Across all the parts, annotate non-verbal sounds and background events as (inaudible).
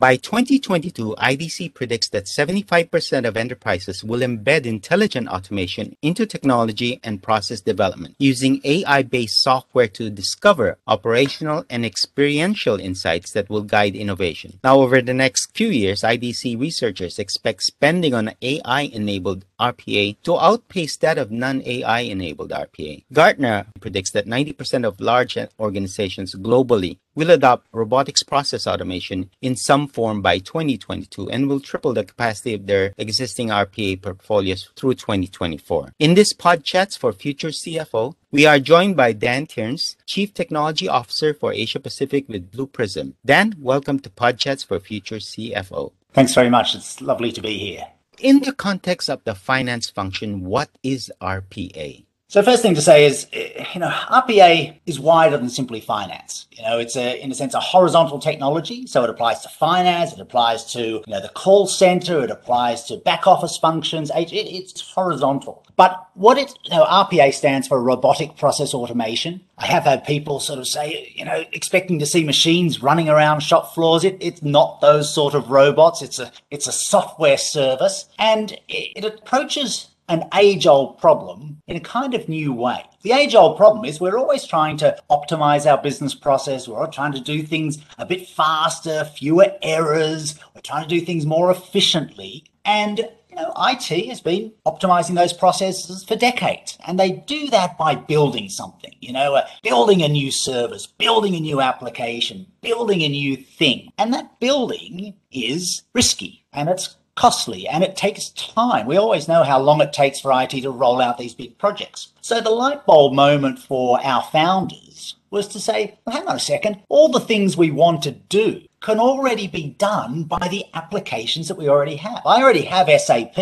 By 2022, IDC predicts that 75% of enterprises will embed intelligent automation into technology and process development using AI based software to discover operational and experiential insights that will guide innovation. Now, over the next few years, IDC researchers expect spending on AI enabled RPA to outpace that of non AI enabled RPA. Gartner predicts that 90% of large organizations globally will adopt robotics process automation in some form by 2022 and will triple the capacity of their existing RPA portfolios through 2024. In this Podchats for future CFO, we are joined by Dan Cairns, Chief Technology Officer for Asia Pacific with Blue Prism. Dan, welcome to Podchats for future CFO. Thanks very much. It's lovely to be here. In the context of the finance function, what is RPA? So first thing to say is, eh, you know, RPA is wider than simply finance. You know, it's a, in a sense, a horizontal technology. So it applies to finance, it applies to, you know, the call center, it applies to back office functions. It, it's horizontal. But what it, you know, RPA stands for robotic process automation. I have had people sort of say, you know, expecting to see machines running around shop floors. It, it's not those sort of robots. It's a, it's a software service and it, it approaches an age old problem in a kind of new way. The age old problem is we're always trying to optimize our business process. We're all trying to do things a bit faster, fewer errors. We're trying to do things more efficiently. And you know, IT has been optimizing those processes for decades, and they do that by building something. You know, uh, building a new service, building a new application, building a new thing, and that building is risky and it's costly and it takes time. We always know how long it takes for IT to roll out these big projects. So the light bulb moment for our founders was to say, well, hang on a second, all the things we want to do can already be done by the applications that we already have. I already have SAP,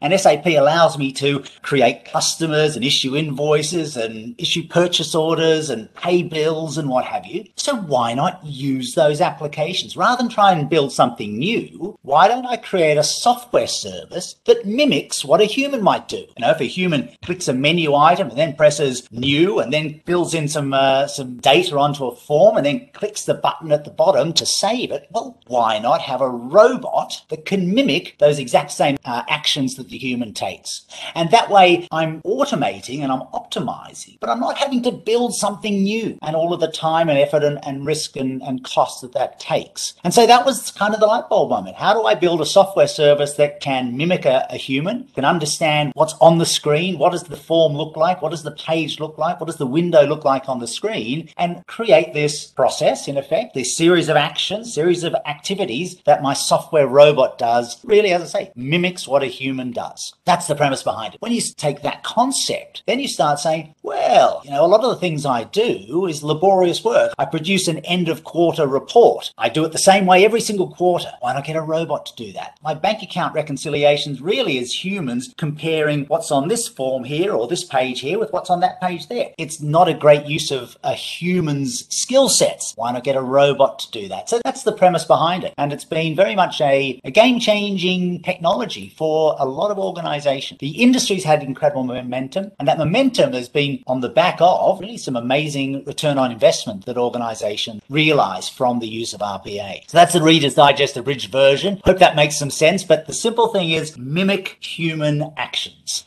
and SAP allows me to create customers and issue invoices and issue purchase orders and pay bills and what have you. So why not use those applications? Rather than try and build something new, why don't I create a software service that mimics what a human might do? You know, if a human clicks a menu item and then presses new and then fills in some uh, some data onto a form and then clicks the button at the bottom to save it, well, why not have a robot that can mimic those exact same uh, actions that the human takes? And that way I'm automating and I'm optimizing, but I'm not having to build something new and all of the time and effort and, and risk and, and cost that that takes. And so that was kind of the light bulb moment. How do I build a software service that can mimic a, a human, can understand what's on the screen, what does the form look like, what does the page look like, what does the window look like on the screen, and create this process, in effect, this series of actions actions, series of activities that my software robot does, really, as I say, mimics what a human does. That's the premise behind it. When you take that concept, then you start saying, well, you know, a lot of the things I do is laborious work. I produce an end of quarter report. I do it the same way every single quarter. Why not get a robot to do that? My bank account reconciliations really is humans comparing what's on this form here or this page here with what's on that page there. It's not a great use of a human's skill sets. Why not get a robot to do that? So that's the premise behind it. And it's been very much a, a game changing technology for a lot of organizations. The industry's had incredible momentum, and that momentum has been on the back of really some amazing return on investment that organizations realize from the use of RPA. So that's the Reader's Digest abridged version. Hope that makes some sense. But the simple thing is mimic human actions.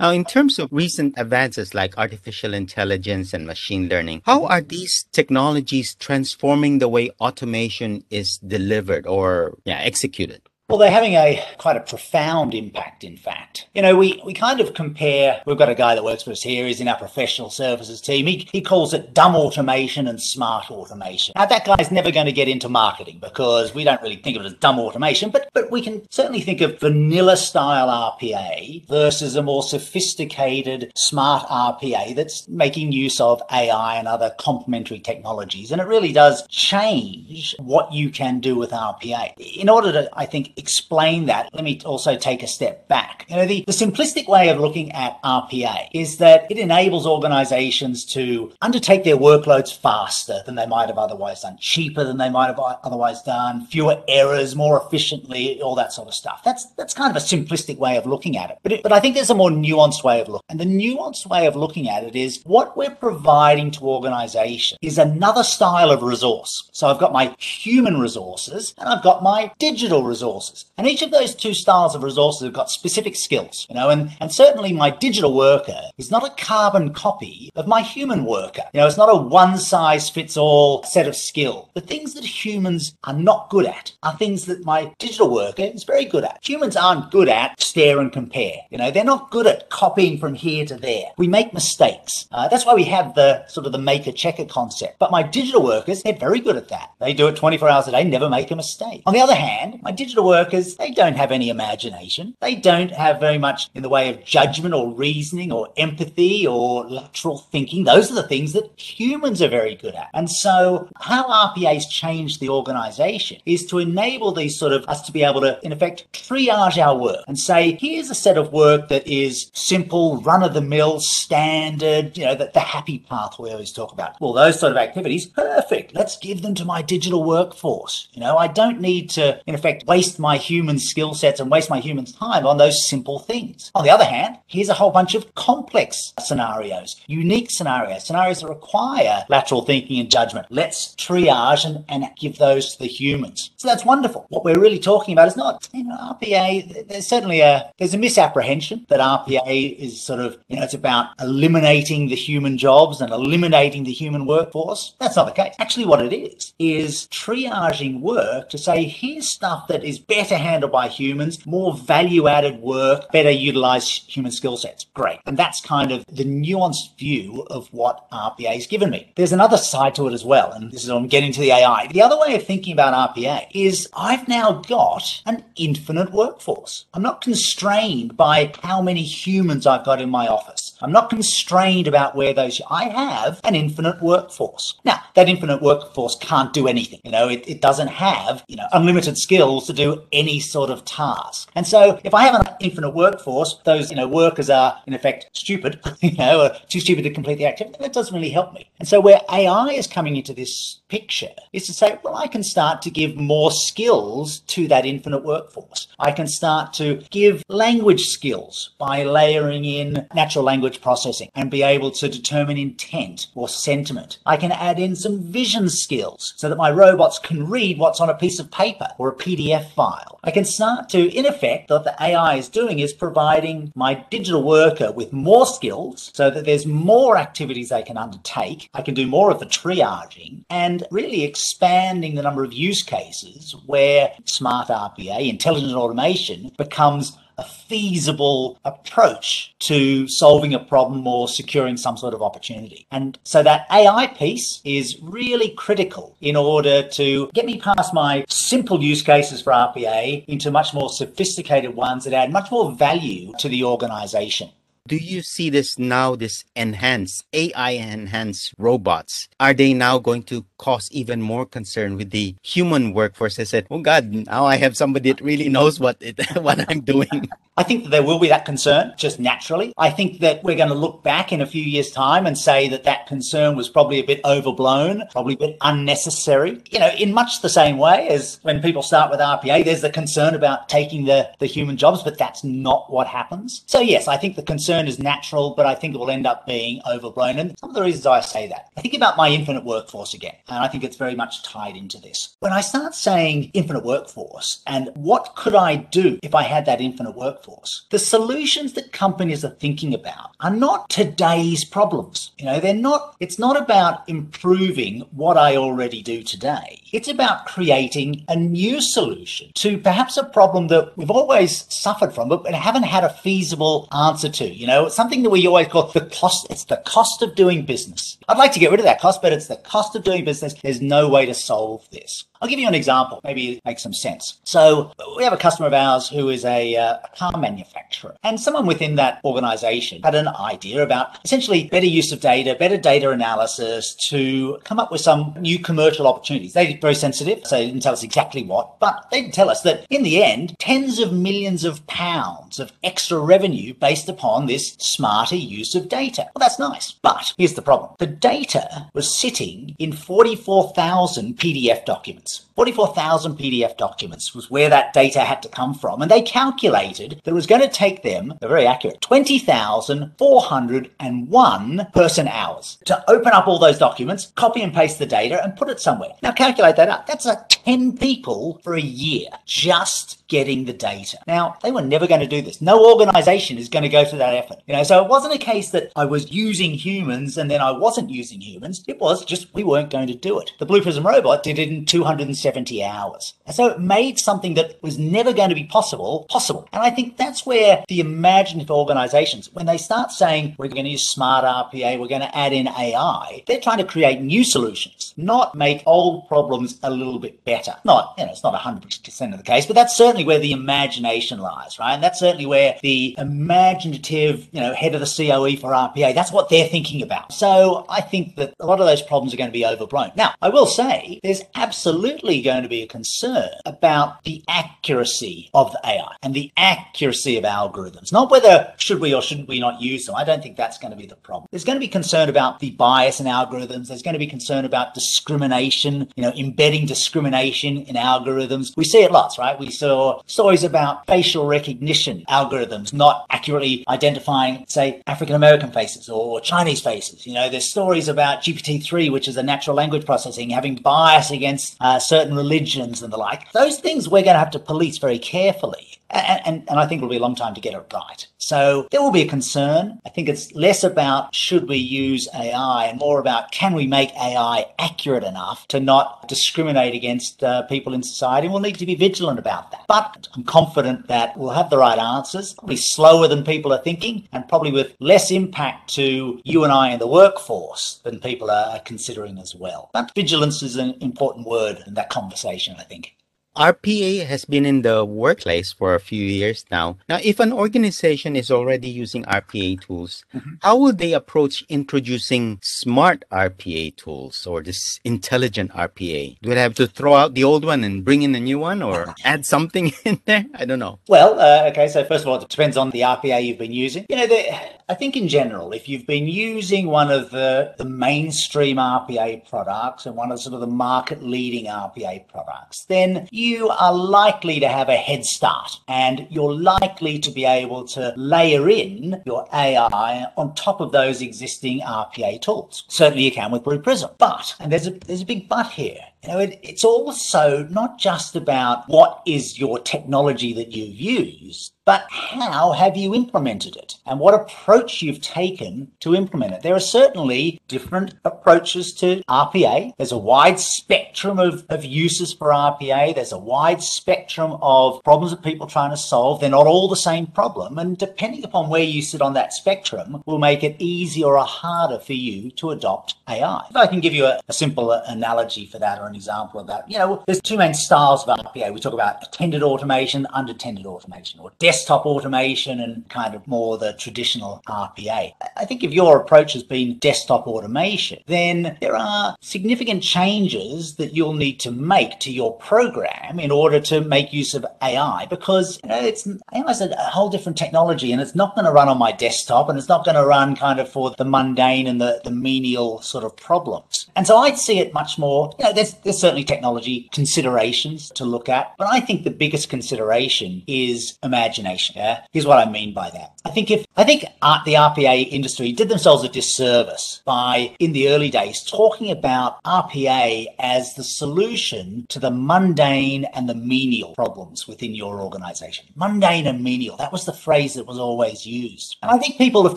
Now, in terms of recent advances like artificial intelligence and machine learning, how are these technologies transforming the way automation is delivered or yeah, executed? Well, they're having a quite a profound impact, in fact. You know, we, we kind of compare, we've got a guy that works for us here, he's in our professional services team. He, he calls it dumb automation and smart automation. Now, that guy's never going to get into marketing because we don't really think of it as dumb automation, but, but we can certainly think of vanilla style RPA versus a more sophisticated smart RPA that's making use of AI and other complementary technologies. And it really does change what you can do with RPA. In order to, I think, explain that, let me also take a step back. You know, the, the simplistic way of looking at RPA is that it enables organizations to undertake their workloads faster than they might have otherwise done, cheaper than they might have otherwise done, fewer errors, more efficiently, all that sort of stuff. That's that's kind of a simplistic way of looking at it. But, it, but I think there's a more nuanced way of looking. And the nuanced way of looking at it is what we're providing to organizations is another style of resource. So I've got my human resources and I've got my digital resources. And each of those two styles of resources have got specific skills, you know, and, and certainly my digital worker is not a carbon copy of my human worker. You know, it's not a one size fits all set of skill. The things that humans are not good at are things that my digital worker is very good at. Humans aren't good at stare and compare. You know, they're not good at copying from here to there. We make mistakes. Uh, that's why we have the sort of the maker checker concept. But my digital workers, they're very good at that. They do it 24 hours a day, never make a mistake. On the other hand, my digital workers, they don't have any imagination. They don't have very much in the way of judgment or reasoning or empathy or lateral thinking. Those are the things that humans are very good at. And so how RPA's changed the organization is to enable these sort of us to be able to, in effect, triage our work and say, here's a set of work that is simple, run of the mill, standard, you know, the, the happy path we always talk about. Well, those sort of activities, perfect. Let's give them to my digital workforce. You know, I don't need to, in effect, waste my human skill sets and waste my human time on those simple things. On the other hand, here's a whole bunch of complex scenarios, unique scenarios, scenarios that require lateral thinking and judgment. Let's triage and, and give those to the humans. So that's wonderful. What we're really talking about is not, you know, RPA, there's certainly a, there's a misapprehension that RPA is sort of, you know, it's about eliminating the human jobs and eliminating the human workforce. That's not the case. Actually, what it is, is triaging work to say, here's stuff that is better handled by humans, more value added work, better utilized human skill sets. Great. And that's kind of the nuanced view of what RPA has given me. There's another side to it as well. And this is I'm getting to the AI. The other way of thinking about RPA is I've now got an infinite workforce. I'm not constrained by how many humans I've got in my office. I'm not constrained about where those, I have an infinite workforce. Now, that infinite workforce can't do anything. You know, it, it doesn't have, you know, unlimited skills to do any sort of task. And so if I have an infinite workforce, those, you know, workers are in effect stupid, (laughs) you know, too stupid to complete the activity, that doesn't really help me. And so where AI is coming into this picture is to say, well, I can start to give more skills to that infinite workforce. I can start to give language skills by layering in natural language processing and be able to determine intent or sentiment. I can add in some vision skills so that my robots can read what's on a piece of paper or a PDF file. I can start to, in effect, what the AI is doing is providing my digital worker with more skills so that there's more activities they can undertake. I can do more of the triaging and really expanding the number of use cases where smart RPA, intelligent automation, becomes a feasible approach to solving a problem or securing some sort of opportunity. And so that AI piece is really critical in order to get me past my simple use cases for RPA into much more sophisticated ones that add much more value to the organization. Do you see this now, this enhanced AI enhanced robots? Are they now going to cause even more concern with the human workforce? I said, oh God, now I have somebody that really knows what it, (laughs) what I'm doing. I think that there will be that concern just naturally. I think that we're going to look back in a few years' time and say that that concern was probably a bit overblown, probably a bit unnecessary. You know, in much the same way as when people start with RPA, there's the concern about taking the, the human jobs, but that's not what happens. So, yes, I think the concern is natural, but I think it will end up being overblown. And some of the reasons I say that, I think about my infinite workforce again, and I think it's very much tied into this. When I start saying infinite workforce and what could I do if I had that infinite workforce, workforce. The solutions that companies are thinking about are not today's problems. You know, they're not, it's not about improving what I already do today. It's about creating a new solution to perhaps a problem that we've always suffered from, but haven't had a feasible answer to. You You know, it's something that we always call the cost. It's the cost of doing business. I'd like to get rid of that cost, but it's the cost of doing business. There's no way to solve this. I'll give you an example, maybe it makes some sense. So we have a customer of ours who is a, uh, car manufacturer, and someone within that organization had an idea about essentially better use of data, better data analysis to come up with some new commercial opportunities. They're very sensitive, so they didn't tell us exactly what, but they did tell us that in the end, tens of millions of pounds of extra revenue based upon this smarter use of data. Well, that's nice. But here's the problem. The data was sitting in 44,000 PDF documents. 44,000 PDF documents was where that data had to come from. And they calculated that it was going to take them, they're very accurate, 20,401 person hours to open up all those documents, copy and paste the data, and put it somewhere. Now calculate that up. That's like 10 people for a year just getting the data. Now, they were never going to do this. No organization is going to go through that effort. You know, so it wasn't a case that I was using humans and then I wasn't using humans. It was just we weren't going to do it. The Blue Prism robot did it in 270 hours. And so it made something that was never going to be possible possible. And I think that's where the imaginative organizations, when they start saying we're going to use smart RPA, we're going to add in AI, they're trying to create new solutions, not make old problems a little bit better. Not, you know, it's not 100% of the case, but that's certainly where the imagination lies, right? And that's certainly where the imaginative, you know, head of the COE for RPA, that's what they're thinking about. So I think that a lot of those problems are going to be overblown. Now, I will say there's absolutely going to be a concern about the accuracy of the AI and the accuracy of algorithms, not whether should we or shouldn't we not use them. I don't think that's going to be the problem. There's going to be concern about the bias in algorithms. There's going to be concern about discrimination, you know, embedding discrimination in algorithms. We see it lots, right? We saw stories about facial recognition algorithms not accurately identifying, say, African American faces or Chinese faces. You know, there's stories about GPT-3, which is a natural language processing, having bias against uh, certain religions and the like. Those things we're going to have to police very carefully. And, and, and, I think it'll be a long time to get it right. So there will be a concern. I think it's less about should we use AI and more about can we make AI accurate enough to not discriminate against uh, people in society. We'll need to be vigilant about that. But I'm confident that we'll have the right answers, probably slower than people are thinking, and probably with less impact to you and I in the workforce than people are considering as well. But vigilance is an important word in that conversation, I think. RPA has been in the workplace for a few years now. Now, if an organization is already using RPA tools, mm-hmm. how would they approach introducing smart RPA tools or this intelligent RPA? Do they have to throw out the old one and bring in a new one or (laughs) add something (laughs) in there? I don't know. Well, uh, okay, so first of all, it depends on the RPA you've been using. You know, the, I think in general, if you've been using one of the, the mainstream RPA products and one of sort of the market leading RPA products, then you you are likely to have a head start and you're likely to be able to layer in your AI on top of those existing RPA tools. Certainly you can with Blue Prism. But, and there's a, there's a big but here, you know, it, it's also not just about what is your technology that you've used, but how have you implemented it and what approach you've taken to implement it. There are certainly different approaches to RPA. There's a wide spectrum of, of uses for RPA. There's a wide spectrum of problems that people are trying to solve. They're not all the same problem. And depending upon where you sit on that spectrum will make it easier or harder for you to adopt AI. If I can give you a, a simple analogy for that or an example of that, you know, there's two main styles of RPA. We talk about attended automation, unattended automation, or desktop automation and kind of more the traditional RPA. I think if your approach has been desktop automation, then there are significant changes that you'll need to make to your program in order to make use of AI because you know, it's AI is a whole different technology and it's not going to run on my desktop and it's not going to run kind of for the mundane and the, the menial sort of problems. And so I'd see it much more, you know, there's, there's certainly technology considerations to look at, but I think the biggest consideration is imagination. Yeah, here's what I mean by that. I think if I think the RPA industry did themselves a disservice by in the early days talking about RPA as the solution to the mundane and the menial menial problems within your organization. Mundane and menial. That was the phrase that was always used. And I think people have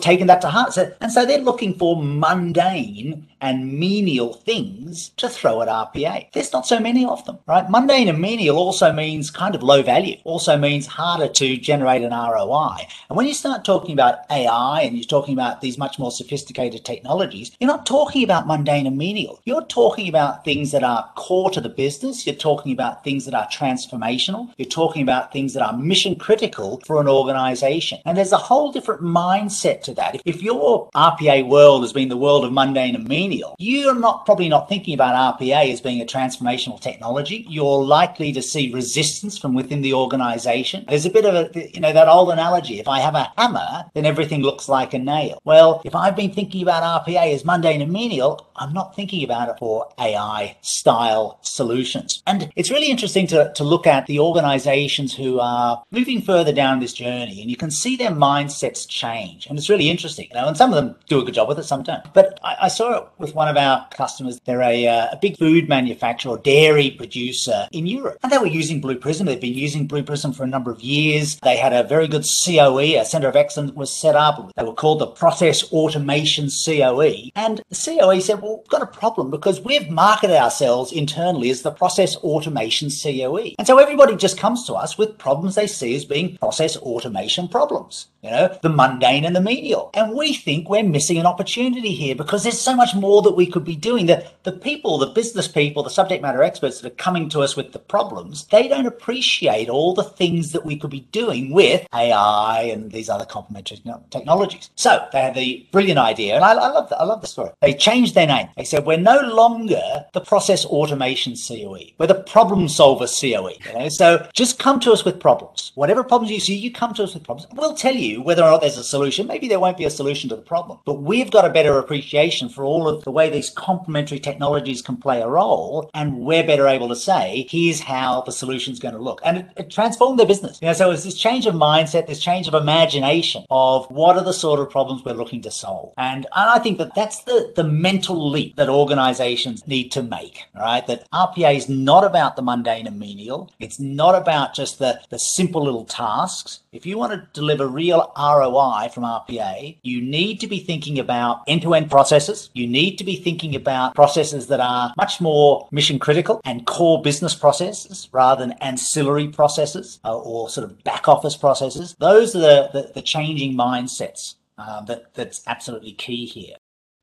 taken that to heart. And so they're looking for mundane and menial things to throw at RPA. There's not so many of them, right? Mundane and menial also means kind of low value, also means harder to generate an ROI. And when you start talking about AI and you're talking about these much more sophisticated technologies, you're not talking about mundane and menial. You're talking about things that are core to the business. You're talking about things that are transformational. You're talking about things that are mission critical for an organization. And there's a whole different mindset to that. If your RPA world has been the world of mundane and menial, menial, you're not probably not thinking about RPA as being a transformational technology. You're likely to see resistance from within the organization. There's a bit of a, you know, that old analogy. If I have a hammer, then everything looks like a nail. Well, if I've been thinking about RPA as mundane and menial, I'm not thinking about it for AI style solutions. And it's really interesting to, to look at the organizations who are moving further down this journey and you can see their mindsets change. And it's really interesting, you know, and some of them do a good job with it, some don't. But I, I saw it with one of our customers. They're a, uh, a big food manufacturer, dairy producer in Europe. And they were using Blue Prism. They've been using Blue Prism for a number of years. They had a very good COE, a center of excellence was set up. They were called the Process Automation COE. And the COE said, well, we've got a problem because we've marketed ourselves internally as the Process Automation COE. And so everybody just comes to us with problems they see as being process automation problems, you know, the mundane and the menial. And we think we're missing an opportunity here because there's so much more more that we could be doing. The, the people, the business people, the subject matter experts that are coming to us with the problems, they don't appreciate all the things that we could be doing with AI and these other complementary technologies. So they had the brilliant idea, and I, I love that. I love the story. They changed their name. They said, we're no longer the process automation COE. We're the problem solver COE. You know? So just come to us with problems. Whatever problems you see, you come to us with problems. We'll tell you whether or not there's a solution. Maybe there won't be a solution to the problem, but we've got a better appreciation for all of the way these complementary technologies can play a role. And we're better able to say, here's how the solution's going to look. And it, it transformed their business. You know, so it's this change of mindset, this change of imagination of what are the sort of problems we're looking to solve. And, and I think that that's the, the mental leap that organizations need to make, right? That RPA is not about the mundane and menial. It's not about just the, the simple little tasks. If you want to deliver real ROI from RPA, you need to be thinking about end to end processes. You need to be thinking about processes that are much more mission critical and core business processes rather than ancillary processes uh, or sort of back office processes. Those are the, the, the changing mindsets uh, that, that's absolutely key here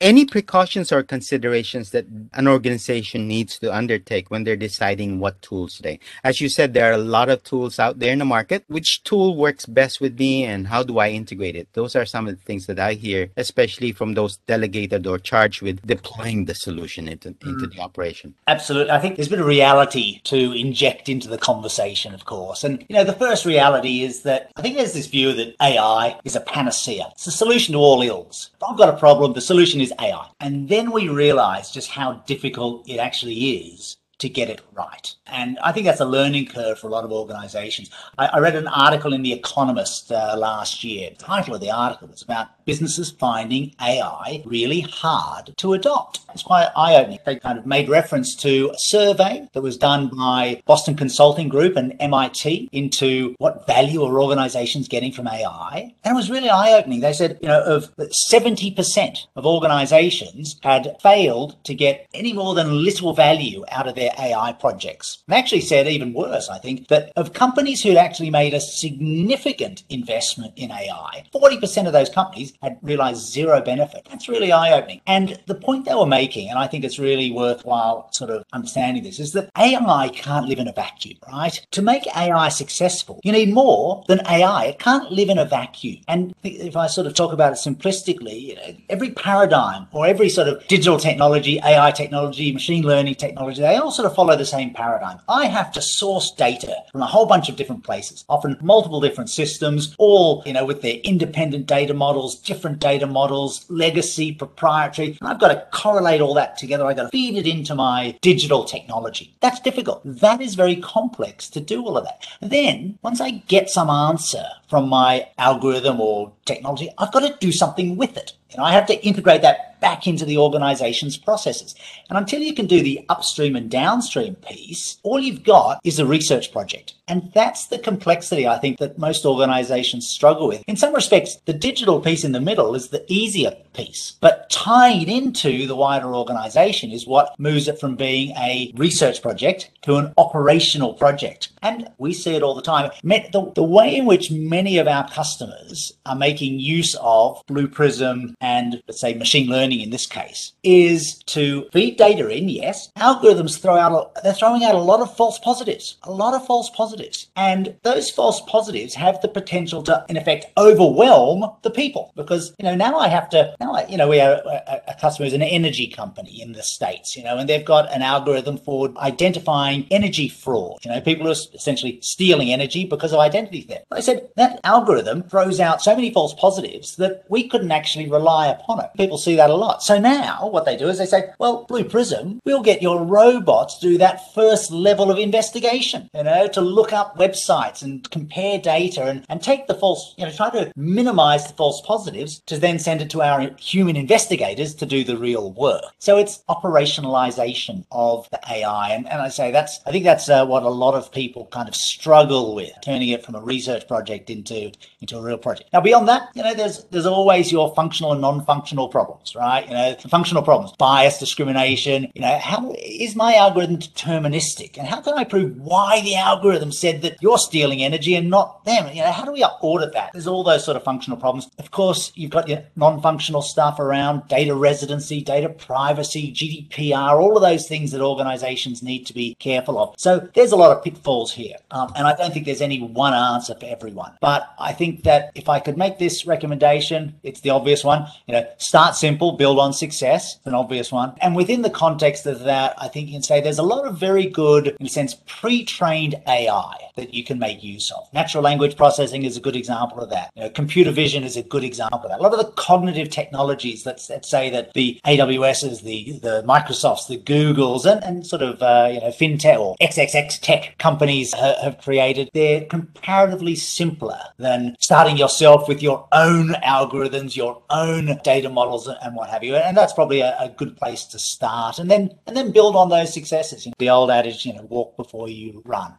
any precautions or considerations that an organization needs to undertake when they're deciding what tools today? As you said, there are a lot of tools out there in the market. Which tool works best with me and how do I integrate it? Those are some of the things that I hear, especially from those delegated or charged with deploying the solution into, mm. into the operation. Absolutely. I think there's been a reality to inject into the conversation, of course. And, you know, the first reality is that I think there's this view that AI is a panacea. It's a solution to all ills. If I've got a problem, the solution is AI. And then we realize just how difficult it actually is to get it right. And I think that's a learning curve for a lot of organizations. I, I read an article in The Economist uh, last year. The title of the article was about businesses finding AI really hard to adopt. It's quite eye opening. They kind of made reference to a survey that was done by Boston Consulting Group and MIT into what value are organizations getting from AI. And it was really eye opening. They said, you know, of 70% of organizations had failed to get any more than little value out of their AI projects. And actually said even worse, I think, that of companies who'd actually made a significant investment in AI, 40% of those companies had realized zero benefit. That's really eye opening. And the point they were making, and I think it's really worthwhile sort of understanding this, is that AI can't live in a vacuum, right? To make AI successful, you need more than AI. It can't live in a vacuum. And if I sort of talk about it simplistically, you know, every paradigm or every sort of digital technology, AI technology, machine learning technology, they all sort of follow the same paradigm. I have to source data from a whole bunch of different places, often multiple different systems, all, you know, with their independent data models, different data models, legacy, proprietary. And I've got to correlate all that together. I've got to feed it into my digital technology. That's difficult. That is very complex to do all of that. Then once I get some answer from my algorithm or technology, I've got to do something with it. Know, I have to integrate that back into the organization's processes. And until you can do the upstream and downstream piece, all you've got is a research project. And that's the complexity I think that most organizations struggle with. In some respects, the digital piece in the middle is the easier piece, but tying into the wider organization is what moves it from being a research project to an operational project. And we see it all the time. The, the way in which many of our customers are making use of Blue Prism and let's say machine learning in this case is to feed data in, yes. Algorithms throw out, they're throwing out a lot of false positives, a lot of false positives. And those false positives have the potential to, in effect, overwhelm the people because, you know, now I have to, now I, you know, we are uh, uh, uh, a, a customer who's an energy company in the States, you know, and they've got an algorithm for identifying energy fraud. You know, people are essentially stealing energy because of identity theft. I said that algorithm throws out so many false positives that we couldn't actually rely upon it. People see that a lot. So now what they do is they say, well, Blue Prism, we'll get your robots to do that first level of investigation, you know, to look up websites and compare data and, and take the false, you know, try to minimize the false positives to then send it to our human investigators to do the real work. So it's operationalization of the AI. And, and I say that's, I think that's uh, what a lot of people kind of struggle with, turning it from a research project into, into a real project. Now, beyond that, you know, there's, there's always your functional and non-functional problems, right? You know, functional problems, bias, discrimination, you know, how is my algorithm deterministic? And how can I prove why the algorithm said that you're stealing energy and not them? You know, how do we audit that? There's all those sort of functional problems. Of course, you've got your non-functional stuff around data residency, data privacy, GDPR, all of those things that organizations need to be careful of. So there's a lot of pitfalls here. Um, and I don't think there's any one answer for everyone. But I think that if I could make this recommendation, it's the obvious one. You know, start simple, build on success. It's an obvious one. And within the context of that, I think you can say there's a lot of very good, in a sense, pre-trained AI that you can make use of. Natural language processing is a good example of that. You know, computer vision is a good example of that. A lot of the cognitive technologies, let's, let's say that the AWSs, the the Microsofts, the Googles, and, and sort of uh, you know fintech or XXX tech companies ha- have created, they're comparatively simpler than starting yourself with your own algorithms, your own data models, and what have you. And that's probably a, a good place to start, and then and then build on those successes. You know, the old adage, you know, walk before you run.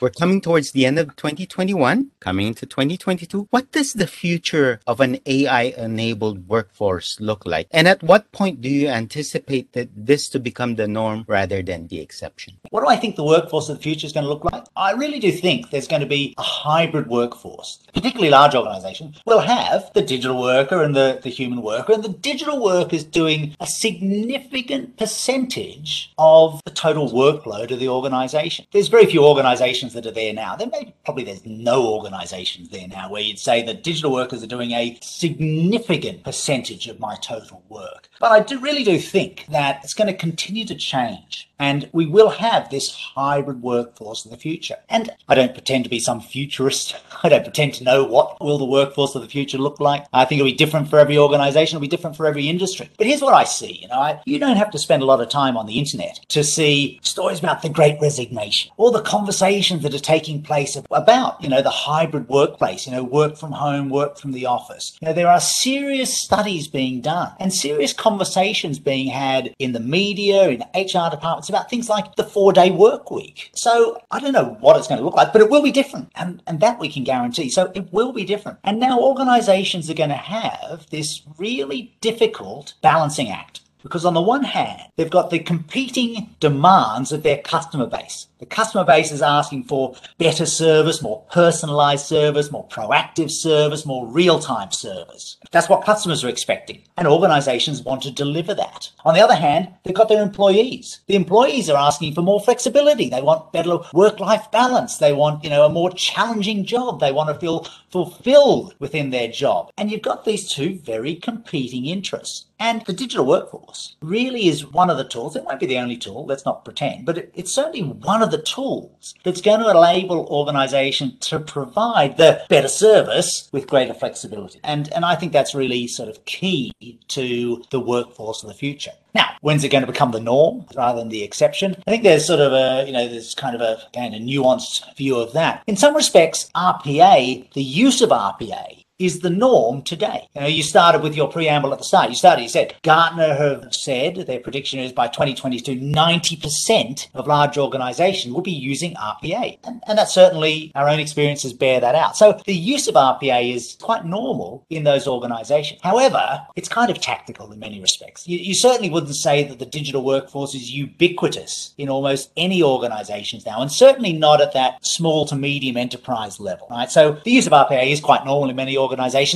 We're coming towards the end of 2021, coming into 2022. What does the future of an AI enabled workforce look like? And at what point do you anticipate that this to become the norm rather than the exception? What do I think the workforce of the future is going to look like? I really do think there's going to be a hybrid workforce. Particularly large organizations will have the digital worker and the, the human worker, and the digital worker is doing a significant percentage of the total workload of the organization. There's very few organizations organizations that are there now. There may probably there's no organizations there now where you'd say that digital workers are doing a significant percentage of my total work. But I do really do think that it's going to continue to change. And we will have this hybrid workforce in the future. And I don't pretend to be some futurist. (laughs) I don't pretend to know what will the workforce of the future look like. I think it'll be different for every organization. It'll be different for every industry. But here's what I see. You know, I, you don't have to spend a lot of time on the internet to see stories about the great resignation, all the conversations that are taking place about, you know, the hybrid workplace, you know, work from home, work from the office. You know, there are serious studies being done and serious conversations being had in the media, in HR departments about things like the four day work week. So I don't know what it's going to look like, but it will be different. And, and that we can guarantee. So it will be different. And now organizations are going to have this really difficult balancing act. Because on the one hand, they've got the competing demands of their customer base. The customer base is asking for better service, more personalized service, more proactive service, more real time service. That's what customers are expecting. And organizations want to deliver that. On the other hand, they've got their employees. The employees are asking for more flexibility. They want better work life balance. They want, you know, a more challenging job. They want to feel fulfilled within their job. And you've got these two very competing interests. And the digital workforce really is one of the tools. It won't be the only tool, let's not pretend, but it's certainly one of the tools that's going to enable organizations to provide the better service with greater flexibility. And, and I think that's really sort of key to the workforce of the future. Now, when's it going to become the norm rather than the exception? I think there's sort of a, you know, there's kind of a, again, a nuanced view of that. In some respects, RPA, the use of RPA is the norm today. You know, you started with your preamble at the start. You started, you said Gartner have said their prediction is by 2022, 90% of large organizations will be using RPA. And, and that certainly our own experiences bear that out. So the use of RPA is quite normal in those organizations. However, it's kind of tactical in many respects. You, you certainly wouldn't say that the digital workforce is ubiquitous in almost any organizations now, and certainly not at that small to medium enterprise level, right? So the use of RPA is quite normal in many organizations,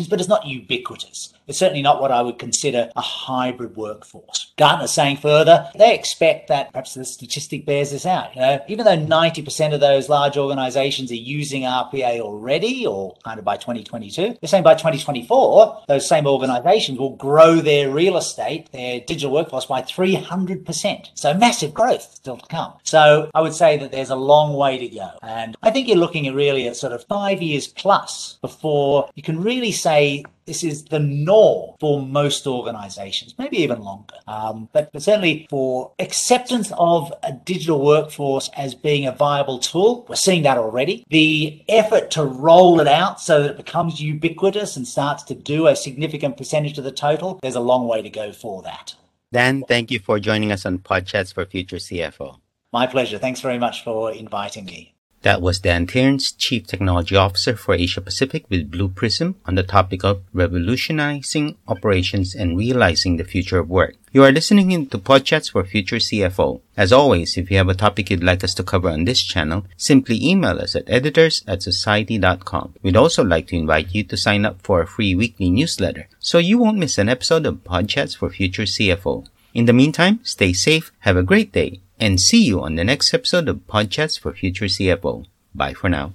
but it's not ubiquitous. It's certainly not what I would consider a hybrid workforce. Gartner's saying further, they expect that perhaps the statistic bears this out. You know, even though 90% of those large organizations are using RPA already, or kind of by 2022, they're saying by 2024, those same organizations will grow their real estate, their digital workforce by 300%. So massive growth still to come. So I would say that there's a long way to go. And I think you're looking at really at sort of five years plus before you can really say this is the norm for most organizations, maybe even longer. Um, but, but certainly for acceptance of a digital workforce as being a viable tool, we're seeing that already. The effort to roll it out so that it becomes ubiquitous and starts to do a significant percentage of the total, there's a long way to go for that. Dan, thank you for joining us on Podchats for Future CFO. My pleasure. Thanks very much for inviting me. That was Dan Cairns, Chief Technology Officer for Asia Pacific with Blue Prism on the topic of revolutionizing operations and realizing the future of work. You are listening in to Podchats for Future CFO. As always, if you have a topic you'd like us to cover on this channel, simply email us at editors at cxociety.com. We'd also like to invite you to sign up for a free weekly newsletter so you won't miss an episode of Podchats for Future CFO. In the meantime, stay safe, have a great day, and see you on the next episode of Podchats for Future CFO. Bye for now.